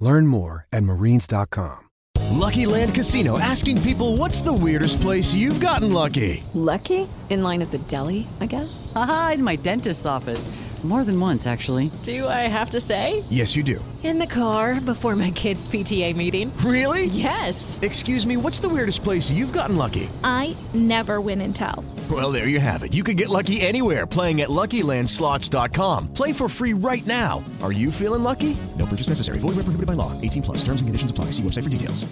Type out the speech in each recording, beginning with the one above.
Learn more at marines.com. Lucky Land Casino asking people what's the weirdest place you've gotten lucky? Lucky? In line at the deli, I guess? Aha, in my dentist's office. More than once, actually. Do I have to say? Yes, you do. In the car before my kids' PTA meeting. Really? Yes. Excuse me, what's the weirdest place you've gotten lucky? I never win and tell. Well, there you have it. You can get lucky anywhere playing at LuckyLandSlots.com. Play for free right now. Are you feeling lucky? No purchase necessary. Void where prohibited by law. 18 plus. Terms and conditions apply. See website for details.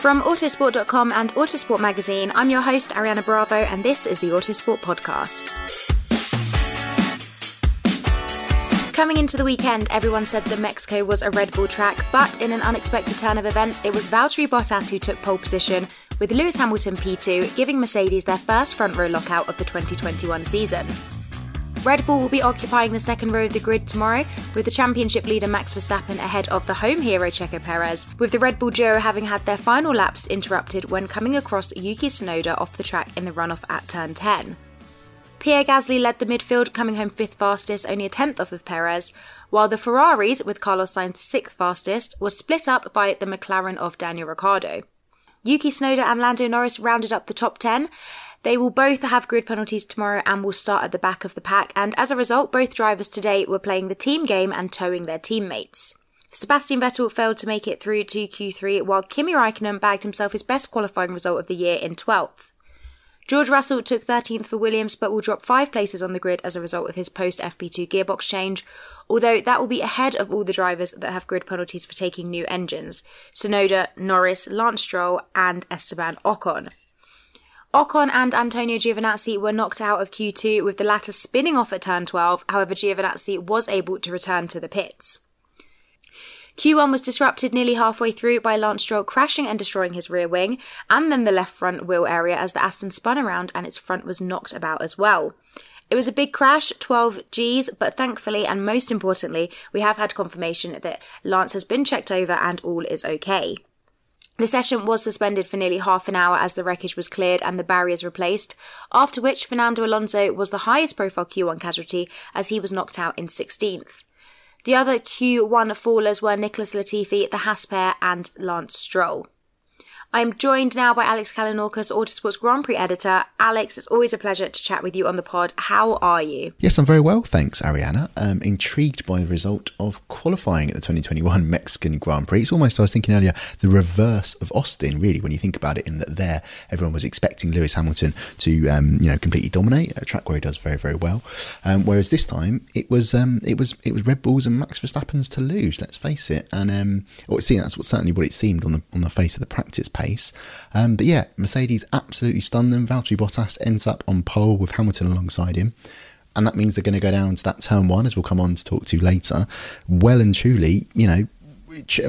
From Autosport.com and Autosport Magazine, I'm your host, Ariana Bravo, and this is the Autosport Podcast. Coming into the weekend, everyone said that Mexico was a Red Bull track, but in an unexpected turn of events, it was Valtteri Bottas who took pole position, with Lewis Hamilton P2, giving Mercedes their first front row lockout of the 2021 season. Red Bull will be occupying the second row of the grid tomorrow, with the championship leader Max Verstappen ahead of the home hero Checo Perez, with the Red Bull duo having had their final laps interrupted when coming across Yuki Tsunoda off the track in the runoff at turn 10. Pierre Gasly led the midfield, coming home fifth fastest, only a tenth off of Perez, while the Ferraris, with Carlos Sainz sixth fastest, was split up by the McLaren of Daniel Ricciardo. Yuki Tsunoda and Lando Norris rounded up the top 10. They will both have grid penalties tomorrow and will start at the back of the pack, and as a result, both drivers today were playing the team game and towing their teammates. Sebastian Vettel failed to make it through to Q3, while Kimi Raikkonen bagged himself his best qualifying result of the year in 12th. George Russell took 13th for Williams but will drop five places on the grid as a result of his post FP2 gearbox change, although that will be ahead of all the drivers that have grid penalties for taking new engines Tsunoda, Norris, Lance Stroll, and Esteban Ocon. Ocon and Antonio Giovinazzi were knocked out of Q2 with the latter spinning off at turn 12, however, Giovinazzi was able to return to the pits. Q1 was disrupted nearly halfway through by Lance Stroll crashing and destroying his rear wing, and then the left front wheel area as the Aston spun around and its front was knocked about as well. It was a big crash, 12 Gs, but thankfully and most importantly, we have had confirmation that Lance has been checked over and all is okay. The session was suspended for nearly half an hour as the wreckage was cleared and the barriers replaced, after which Fernando Alonso was the highest profile Q1 casualty as he was knocked out in 16th. The other Q1 fallers were Nicholas Latifi, the Haas pair, and Lance Stroll. I'm joined now by Alex Kalinauckas, Autosports Grand Prix editor. Alex, it's always a pleasure to chat with you on the pod. How are you? Yes, I'm very well, thanks, Ariana. Um, intrigued by the result of qualifying at the 2021 Mexican Grand Prix. It's almost, I was thinking earlier, the reverse of Austin, really, when you think about it, in that there everyone was expecting Lewis Hamilton to, um, you know, completely dominate a track where he does very, very well. Um, whereas this time it was, um, it was, it was Red Bulls and Max Verstappen's to lose. Let's face it, and um, see, that's what, certainly what it seemed on the on the face of the practice page pace. Um, but yeah, Mercedes absolutely stunned them. Valtteri Bottas ends up on pole with Hamilton alongside him. And that means they're going to go down to that turn one, as we'll come on to talk to later. Well and truly, you know,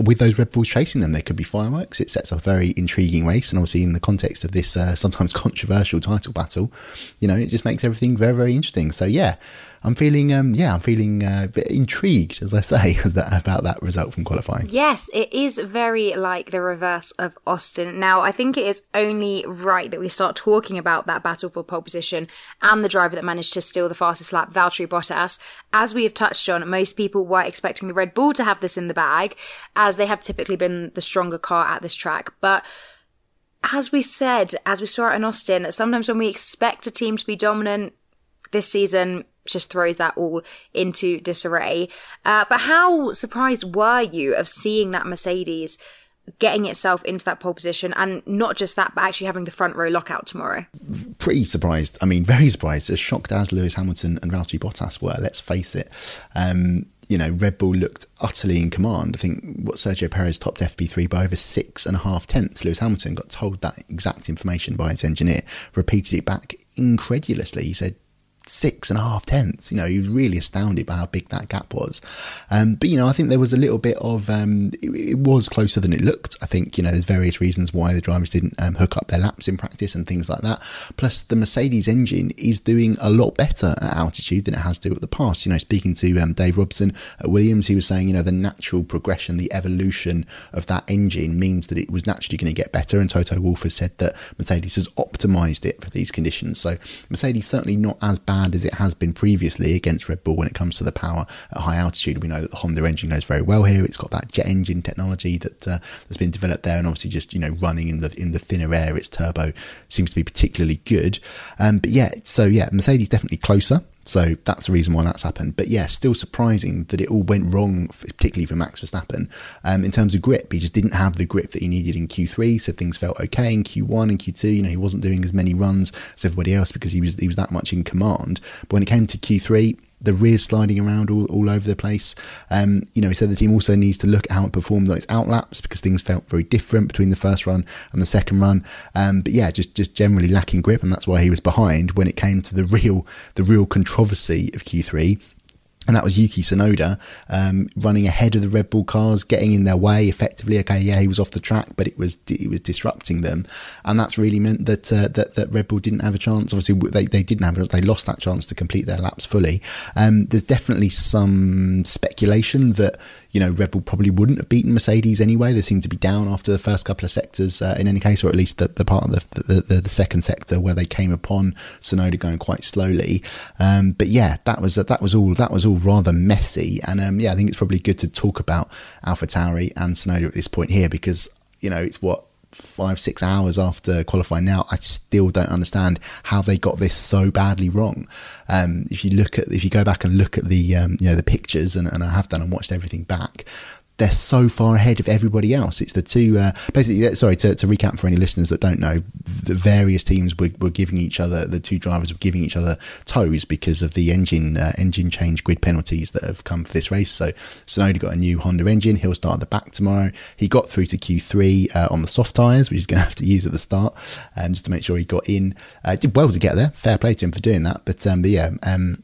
with those Red Bulls chasing them, there could be fireworks. It sets up a very intriguing race, and obviously in the context of this uh, sometimes controversial title battle, you know, it just makes everything very, very interesting. So yeah, I'm feeling, um, yeah, I'm feeling uh, intrigued, as I say, about that result from qualifying. Yes, it is very like the reverse of Austin. Now, I think it is only right that we start talking about that battle for pole position and the driver that managed to steal the fastest lap, Valtteri Bottas. As we have touched on, most people were expecting the Red Bull to have this in the bag, as they have typically been the stronger car at this track. But as we said, as we saw it in Austin, sometimes when we expect a team to be dominant this season, just throws that all into disarray. Uh, but how surprised were you of seeing that Mercedes getting itself into that pole position and not just that, but actually having the front row lockout tomorrow? Pretty surprised. I mean, very surprised. As shocked as Lewis Hamilton and Valtteri Bottas were, let's face it. Um, you know, Red Bull looked utterly in command. I think what Sergio Perez topped FP3 by over six and a half tenths. Lewis Hamilton got told that exact information by his engineer, repeated it back incredulously. He said, six and a half tenths. You know, he was really astounded by how big that gap was. Um, but, you know, I think there was a little bit of, um, it, it, was closer than it looked. I think, you know, there's various reasons why the drivers didn't um, hook up their laps in practice and things like that. Plus, the Mercedes engine is doing a lot better at altitude than it has to at the past. You know, speaking to um, Dave Robson at Williams, he was saying, you know, the natural progression, the evolution of that engine means that it was naturally going to get better. And Toto Wolff has said that Mercedes has optimized it for these conditions. So Mercedes certainly not as bad bad as it has been previously against Red Bull when it comes to the power at high altitude. We know that the Honda engine goes very well here. It's got that jet engine technology that uh, that's been developed there, and obviously just you know running in the in the thinner air, its turbo seems to be particularly good. Um, but yeah, so yeah, Mercedes definitely closer. So that's the reason why that's happened. But yeah, still surprising that it all went wrong, particularly for Max Verstappen. Um, in terms of grip, he just didn't have the grip that he needed in Q3. So things felt okay in Q1 and Q2. You know, he wasn't doing as many runs as everybody else because he was he was that much in command. But when it came to Q3, the rear sliding around all, all over the place. Um, you know, he said the team also needs to look at how it performed on its outlaps because things felt very different between the first run and the second run. Um, but yeah, just just generally lacking grip, and that's why he was behind when it came to the real the real controversy of Q3 and that was Yuki Tsunoda um, running ahead of the Red Bull cars, getting in their way effectively. Okay, yeah, he was off the track, but it was it was disrupting them, and that's really meant that uh, that, that Red Bull didn't have a chance. Obviously, they, they didn't have they lost that chance to complete their laps fully. Um, there's definitely some speculation that you know, Red Bull probably wouldn't have beaten Mercedes anyway. They seemed to be down after the first couple of sectors uh, in any case, or at least the, the part of the, the, the, the, second sector where they came upon Tsunoda going quite slowly. Um, but yeah, that was that was all that was all rather messy. And um, yeah, I think it's probably good to talk about Alpha Tauri and Tsunoda at this point here because you know it's what five, six hours after qualifying now, I still don't understand how they got this so badly wrong. Um, if you look at, if you go back and look at the, um, you know, the pictures, and, and I have done and watched everything back, they're so far ahead of everybody else. It's the two, uh, basically, sorry, to, to, recap for any listeners that don't know, the various teams were, were, giving each other, the two drivers were giving each other tows because of the engine uh, engine change grid penalties that have come for this race. So Tsunoda got a new Honda engine. He'll start at the back tomorrow. He got through to Q3 uh, on the soft tyres, which he's going to have to use at the start um, just to make sure he got in. Uh, did well to get there. Fair play to him for doing that. But, um, but yeah, um,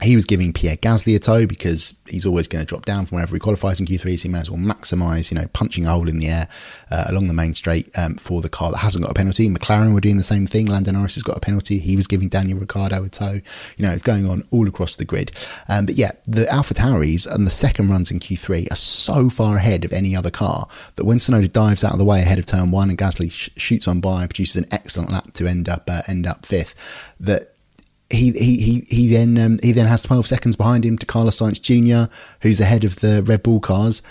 he was giving Pierre Gasly a tow because he's always going to drop down from wherever he qualifies in Q3, so he may as well maximise, you know, punching a hole in the air uh, along the main straight um, for the car that hasn't got a penalty. McLaren were doing the same thing. Lando Norris has got a penalty. He was giving Daniel Ricciardo a tow. You know, it's going on all across the grid. Um, but yeah, the Alpha Tauris and the second runs in Q3 are so far ahead of any other car that when Tsunoda dives out of the way ahead of turn one and Gasly sh- shoots on by, produces an excellent lap to end up uh, end up fifth, that he he he he then um, he then has 12 seconds behind him to Carlos Sainz Jr., who's ahead of the Red Bull cars.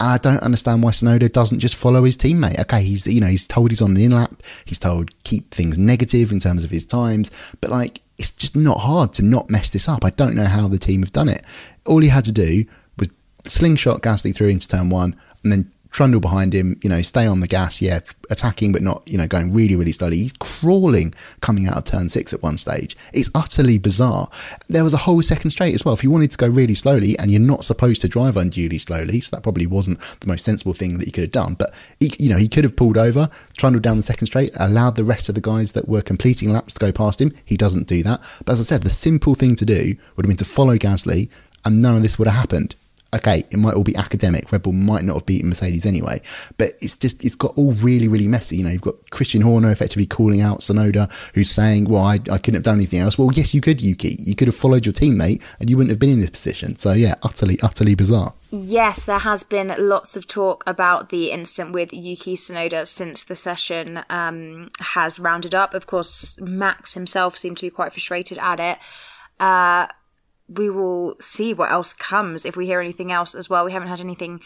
And I don't understand why Tsunoda doesn't just follow his teammate. Okay, he's you know he's told he's on an in lap. He's told keep things negative in terms of his times, but like it's just not hard to not mess this up. I don't know how the team have done it. All he had to do was slingshot Gasly through into turn one, and then trundle behind him, you know, stay on the gas, yeah, attacking but not, you know, going really, really slowly. He's crawling coming out of turn six at one stage. It's utterly bizarre. There was a whole second straight as well. If you wanted to go really slowly and you're not supposed to drive unduly slowly, so that probably wasn't the most sensible thing that you could have done. But, he, you know, he could have pulled over, trundled down the second straight, allowed the rest of the guys that were completing laps to go past him. He doesn't do that. But as I said, the simple thing to do would have been to follow Gasly and none of this would have happened okay, it might all be academic. Red Bull might not have beaten Mercedes anyway, but it's just it's got all really really messy. You know, you've got Christian Horner effectively calling out Tsunoda, who's saying, "Well, I, I couldn't have done anything else." Well, yes, you could, Yuki. You could have followed your teammate, and you wouldn't have been in this position. So yeah, utterly utterly bizarre. Yes, there has been lots of talk about the incident with Yuki Tsunoda since the session um, has rounded up. Of course, Max himself seemed to be quite frustrated at it. Uh, we will see what else comes if we hear anything else as well. We haven't had anything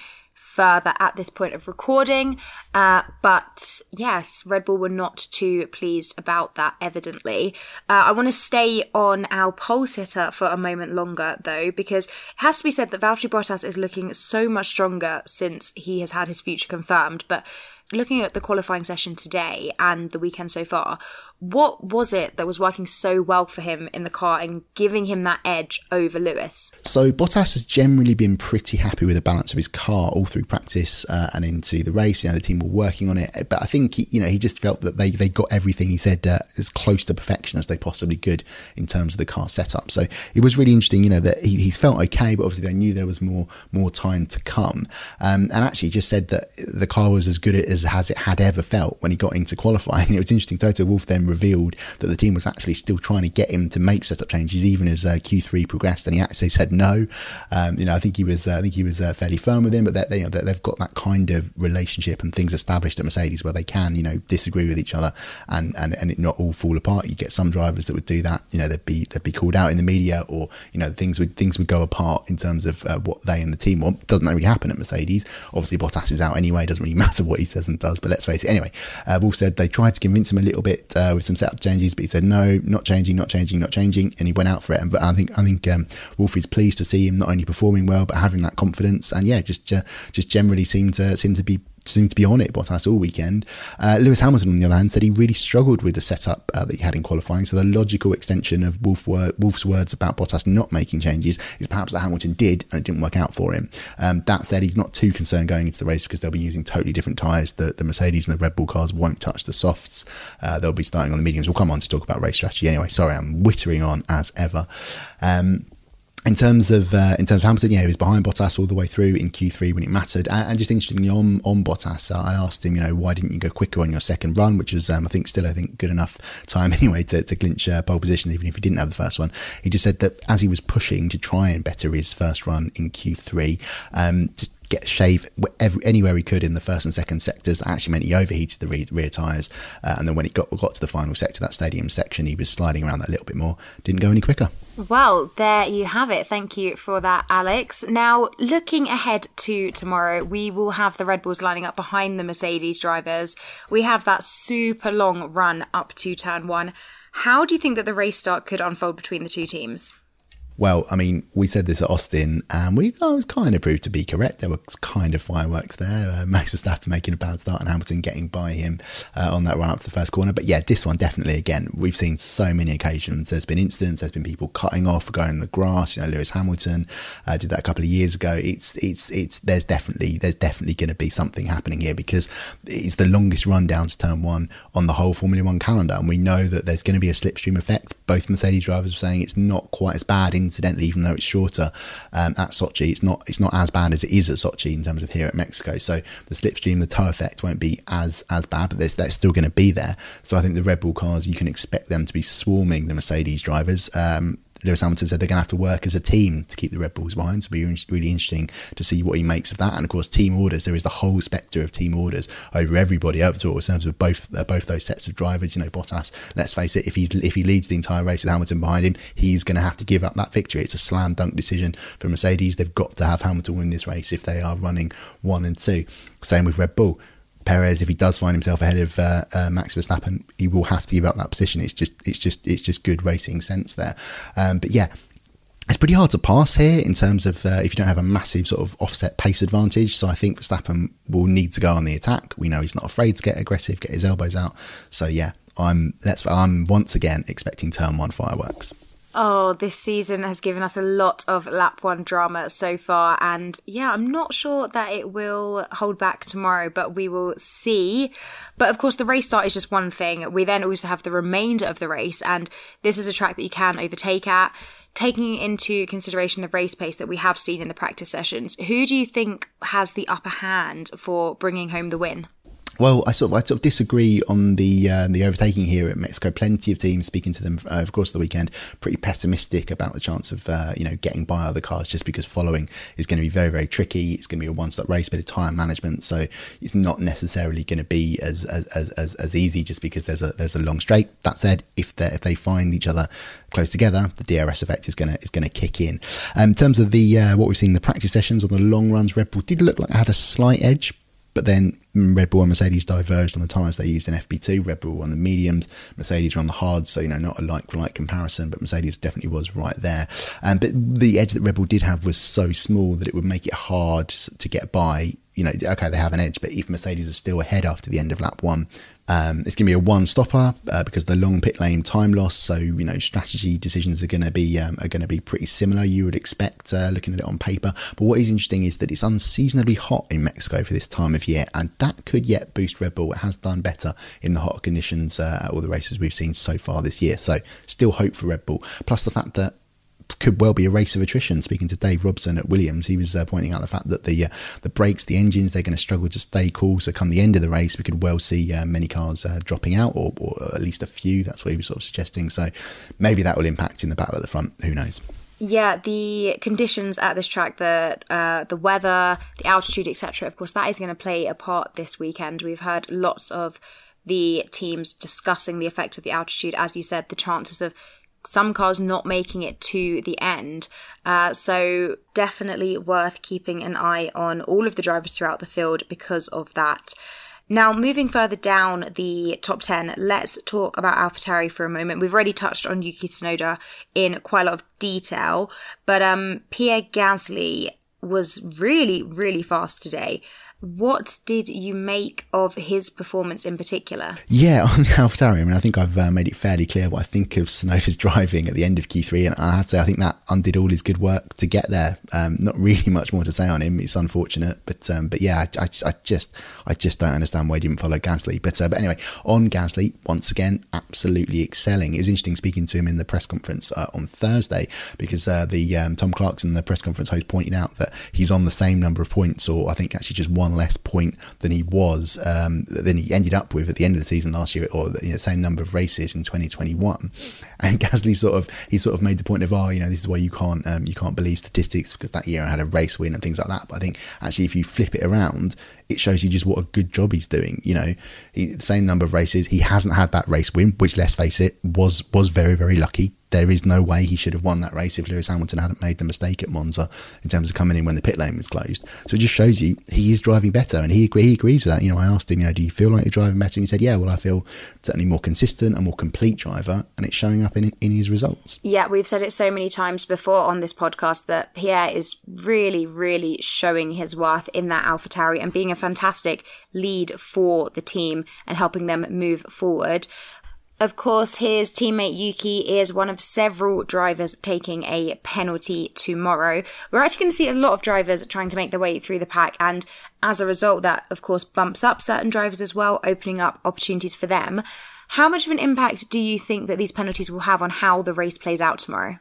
further at this point of recording. Uh, but yes, Red Bull were not too pleased about that, evidently. Uh, I want to stay on our pole sitter for a moment longer, though, because it has to be said that Valtteri Bottas is looking so much stronger since he has had his future confirmed. But looking at the qualifying session today and the weekend so far, what was it that was working so well for him in the car and giving him that edge over Lewis? So Bottas has generally been pretty happy with the balance of his car all through practice uh, and into the race. You know, the team were working on it, but I think he, you know he just felt that they they got everything he said uh, as close to perfection as they possibly could in terms of the car setup. So it was really interesting. You know that he, he's felt okay, but obviously they knew there was more more time to come. Um, and actually, just said that the car was as good as as it had ever felt when he got into qualifying. It was interesting. Toto Wolff then revealed that the team was actually still trying to get him to make setup changes, even as uh, Q3 progressed, and he actually said no. Um, you know, I think he was, uh, I think he was uh, fairly firm with him, but that they, you know, they've got that kind of relationship and things established at Mercedes where they can, you know, disagree with each other and and and it not all fall apart. You get some drivers that would do that. You know, they'd be they'd be called out in the media, or you know, things would things would go apart in terms of uh, what they and the team want. Doesn't really happen at Mercedes. Obviously, Bottas is out anyway. Doesn't really matter what he says and does. But let's face it. Anyway, uh, Wolff said they tried to convince him a little bit uh, with some setup changes, but he said no, not changing, not changing, not changing, and he went out for it. And I think I think um, Wolff is pleased to see him not only performing well but having that confidence, and yeah, just uh, just generally seemed to seem to be seemed to be on it Bottas all weekend. Uh, Lewis Hamilton, on the other hand, said he really struggled with the setup uh, that he had in qualifying. So the logical extension of Wolff wor- Wolff's words about Bottas not making changes is perhaps that Hamilton did and it didn't work out for him. Um, that said, he's not too concerned going into the race because they'll be using totally different tyres. The, the Mercedes and the Red Bull cars won't touch the softs. Uh, they'll be starting on the mediums. We'll come on to talk about race strategy anyway. Sorry, I'm wittering on as ever. Um, in terms of uh, in terms of Hamilton, yeah, he was behind Bottas all the way through in Q3 when it mattered. And, and just interestingly, on on Bottas, I asked him, you know, why didn't you go quicker on your second run, which was, um, I think, still I think good enough time anyway to, to clinch uh, pole position, even if he didn't have the first one. He just said that as he was pushing to try and better his first run in Q3, um, just get shave anywhere he could in the first and second sectors. That actually meant he overheated the rear, rear tyres. Uh, and then when it got got to the final sector, that stadium section, he was sliding around that a little bit more. Didn't go any quicker. Well, there you have it. Thank you for that, Alex. Now, looking ahead to tomorrow, we will have the Red Bulls lining up behind the Mercedes drivers. We have that super long run up to turn one. How do you think that the race start could unfold between the two teams? Well, I mean, we said this at Austin, and we oh, was kind of proved to be correct. There was kind of fireworks there. Uh, Max Verstappen making a bad start, and Hamilton getting by him uh, on that run up to the first corner. But yeah, this one definitely. Again, we've seen so many occasions. There's been incidents. There's been people cutting off, going in the grass. You know, Lewis Hamilton uh, did that a couple of years ago. It's it's it's. There's definitely there's definitely going to be something happening here because it's the longest run down to turn one on the whole Formula One calendar, and we know that there's going to be a slipstream effect. Both Mercedes drivers are saying it's not quite as bad incidentally, even though it's shorter um, at Sochi, it's not it's not as bad as it is at Sochi in terms of here at Mexico. So the slipstream, the tow effect won't be as as bad, but there's, that's still going to be there. So I think the Red Bull cars, you can expect them to be swarming the Mercedes drivers. Um, Lewis Hamilton said they're going to have to work as a team to keep the Red Bulls behind. So it'll be really interesting to see what he makes of that. And of course, team orders. There is the whole spectre of team orders over everybody over to in terms of both uh, both those sets of drivers. You know, Bottas. Let's face it, if he's if he leads the entire race with Hamilton behind him, he's going to have to give up that victory. It's a slam dunk decision for Mercedes. They've got to have Hamilton win this race if they are running one and two. Same with Red Bull. Perez, if he does find himself ahead of uh, uh, Max Verstappen, he will have to give up that position. It's just, it's just, it's just good racing sense there. Um, but yeah, it's pretty hard to pass here in terms of uh, if you don't have a massive sort of offset pace advantage. So I think Verstappen will need to go on the attack. We know he's not afraid to get aggressive, get his elbows out. So yeah, I'm that's I'm once again expecting turn one fireworks. Oh, this season has given us a lot of lap one drama so far. And yeah, I'm not sure that it will hold back tomorrow, but we will see. But of course, the race start is just one thing. We then also have the remainder of the race. And this is a track that you can overtake at. taking into consideration the race pace that we have seen in the practice sessions, who do you think has the upper hand for bringing home the win? Well, I sort of I sort of disagree on the uh, the overtaking here at Mexico. Plenty of teams speaking to them uh, the course of the weekend, pretty pessimistic about the chance of uh, you know getting by other cars just because following is going to be very very tricky. It's going to be a one stop race, bit of tyre management, so it's not necessarily going to be as as, as as easy just because there's a there's a long straight. That said, if they if they find each other close together, the DRS effect is gonna is gonna kick in. Um, in terms of the uh, what we've seen in the practice sessions on the long runs, Red Bull did look like it had a slight edge but then Red Bull and Mercedes diverged on the tyres they used in FP2. Red Bull on the mediums, Mercedes were on the hards, so you know not a like for like comparison, but Mercedes definitely was right there. Um, but the edge that Red Bull did have was so small that it would make it hard to get by. You know, okay, they have an edge, but if Mercedes are still ahead after the end of lap one, um, it's going to be a one stopper uh, because the long pit lane time loss. So you know strategy decisions are going to be um, are going to be pretty similar. You would expect uh, looking at it on paper. But what is interesting is that it's unseasonably hot in Mexico for this time of year, and that could yet boost Red Bull. It has done better in the hot conditions uh, at all the races we've seen so far this year. So still hope for Red Bull. Plus the fact that could well be a race of attrition. Speaking to Dave Robson at Williams, he was uh, pointing out the fact that the uh, the brakes, the engines, they're going to struggle to stay cool. So come the end of the race, we could well see uh, many cars uh, dropping out, or, or, at least a few. That's what he was sort of suggesting. So maybe that will impact in the battle at the front. Who knows? Yeah, the conditions at this track, the uh, the weather, the altitude, etc. Of course, that is going to play a part this weekend. We've heard lots of the teams discussing the effect of the altitude. As you said, the chances of some cars not making it to the end. Uh, so definitely worth keeping an eye on all of the drivers throughout the field because of that. Now, moving further down the top 10, let's talk about AlphaTauri for a moment. We've already touched on Yuki Tsunoda in quite a lot of detail, but um, Pierre Gasly was really, really fast today. What did you make of his performance in particular? Yeah, on AlphaTauri, I mean, I think I've uh, made it fairly clear what I think of Tsunoda's driving at the end of Q3, and I have to say I think that undid all his good work to get there. Um, not really much more to say on him. It's unfortunate, but um, but yeah, I, I, I, just I just don't understand why he didn't follow Gasly. But uh, but anyway, on Gasly, once again, absolutely excelling. It was interesting speaking to him in the press conference uh, on Thursday because uh, the um, Tom Clarkson, the press conference host, pointed out that he's on the same number of points, or I think actually just one one less point than he was um, than he ended up with at the end of the season last year, or the you know, same number of races in 2021. And Gasly sort of he sort of made the point of oh you know this is why you can't um, you can't believe statistics because that year I had a race win and things like that. But I think actually if you flip it around, it shows you just what a good job he's doing. You know, he, same number of races, he hasn't had that race win, which let's face it was was very very lucky there is no way he should have won that race if Lewis Hamilton hadn't made the mistake at Monza in terms of coming in when the pit lane was closed. So it just shows you he is driving better, and he agree, he agrees with that. You know, I asked him, you know, do you feel like you're driving better? And he said, yeah, well, I feel certainly more consistent, a more complete driver, and it's showing up in in his results. Yeah, we've said it so many times before on this podcast that Pierre is really, really showing his worth in that AlphaTauri and being a fantastic lead for the team and helping them move forward. Of course, his teammate Yuki is one of several drivers taking a penalty tomorrow. We're actually going to see a lot of drivers trying to make their way through the pack, and as a result, that of course bumps up certain drivers as well, opening up opportunities for them. How much of an impact do you think that these penalties will have on how the race plays out tomorrow?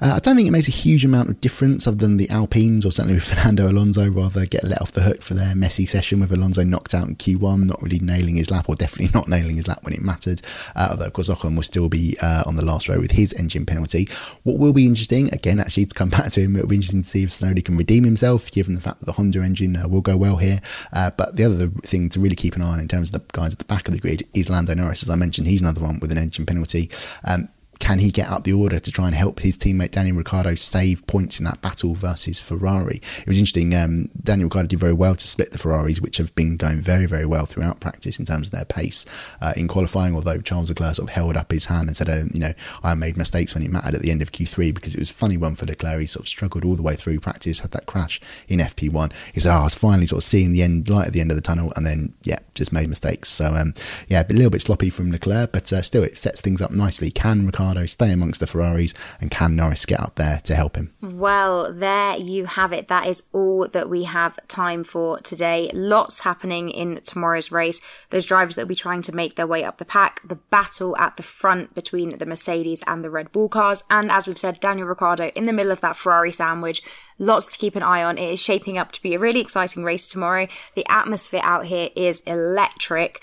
Uh, I don't think it makes a huge amount of difference other than the Alpines or certainly with Fernando Alonso rather get let off the hook for their messy session with Alonso knocked out in Q1, not really nailing his lap or definitely not nailing his lap when it mattered. Uh, although, of course, Ocon will still be uh, on the last row with his engine penalty. What will be interesting, again, actually, to come back to him, it'll be interesting to see if Tsunoda can redeem himself given the fact that the Honda engine uh, will go well here. Uh, but the other thing to really keep an eye on in terms of the guys at the back of the grid is Lando Norris. As I mentioned, he's another one with an engine penalty. Um, can he get up the order to try and help his teammate Daniel Ricciardo save points in that battle versus Ferrari? It was interesting. Um, Daniel Ricciardo did very well to split the Ferraris, which have been going very, very well throughout practice in terms of their pace uh, in qualifying. Although Charles Leclerc sort of held up his hand and said, uh, "You know, I made mistakes when it mattered at the end of Q3 because it was a funny one for Leclerc. He sort of struggled all the way through practice, had that crash in FP1. He said, "Oh, I was finally sort of seeing the end light at the end of the tunnel, and then yeah, just made mistakes." So um, yeah, a little bit sloppy from Leclerc, but uh, still, it sets things up nicely. Can Ricciardo Ricciardo stay amongst the Ferraris, and can Norris get up there to help him? Well, there you have it. That is all that we have time for today. Lots happening in tomorrow's race. Those drivers that will be trying to make their way up the pack, the battle at the front between the Mercedes and the Red Bull cars, and as we've said, Daniel Ricciardo in the middle of that Ferrari sandwich. Lots to keep an eye on. It is shaping up to be a really exciting race tomorrow. The atmosphere out here is electric.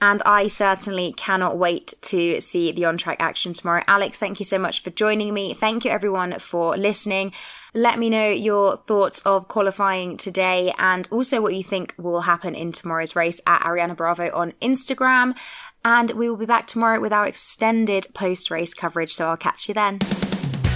And I certainly cannot wait to see the on track action tomorrow. Alex, thank you so much for joining me. Thank you everyone for listening. Let me know your thoughts of qualifying today and also what you think will happen in tomorrow's race at Ariana Bravo on Instagram. And we will be back tomorrow with our extended post race coverage. So I'll catch you then.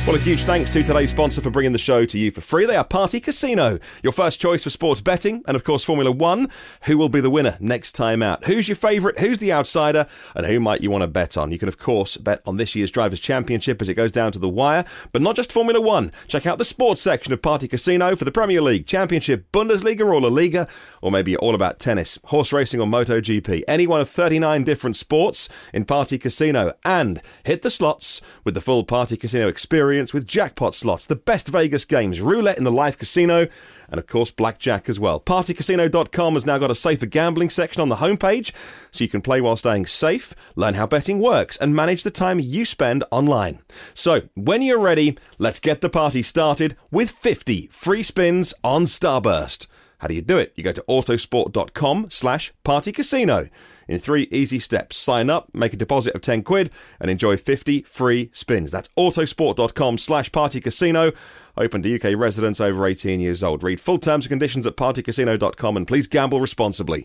Well, a huge thanks to today's sponsor for bringing the show to you for free. They are Party Casino, your first choice for sports betting, and of course, Formula One. Who will be the winner next time out? Who's your favourite? Who's the outsider? And who might you want to bet on? You can, of course, bet on this year's Drivers' Championship as it goes down to the wire, but not just Formula One. Check out the sports section of Party Casino for the Premier League, Championship, Bundesliga, or La Liga, or maybe all about tennis, horse racing, or MotoGP. Any one of 39 different sports in Party Casino. And hit the slots with the full Party Casino experience with jackpot slots, the best Vegas games, roulette in the live casino, and of course blackjack as well. Partycasino.com has now got a safer gambling section on the homepage, so you can play while staying safe, learn how betting works, and manage the time you spend online. So, when you're ready, let's get the party started with 50 free spins on Starburst. How do you do it? You go to autosport.com slash partycasino. In three easy steps, sign up, make a deposit of 10 quid, and enjoy 50 free spins. That's autosport.com slash partycasino. Open to UK residents over 18 years old. Read full terms and conditions at partycasino.com and please gamble responsibly.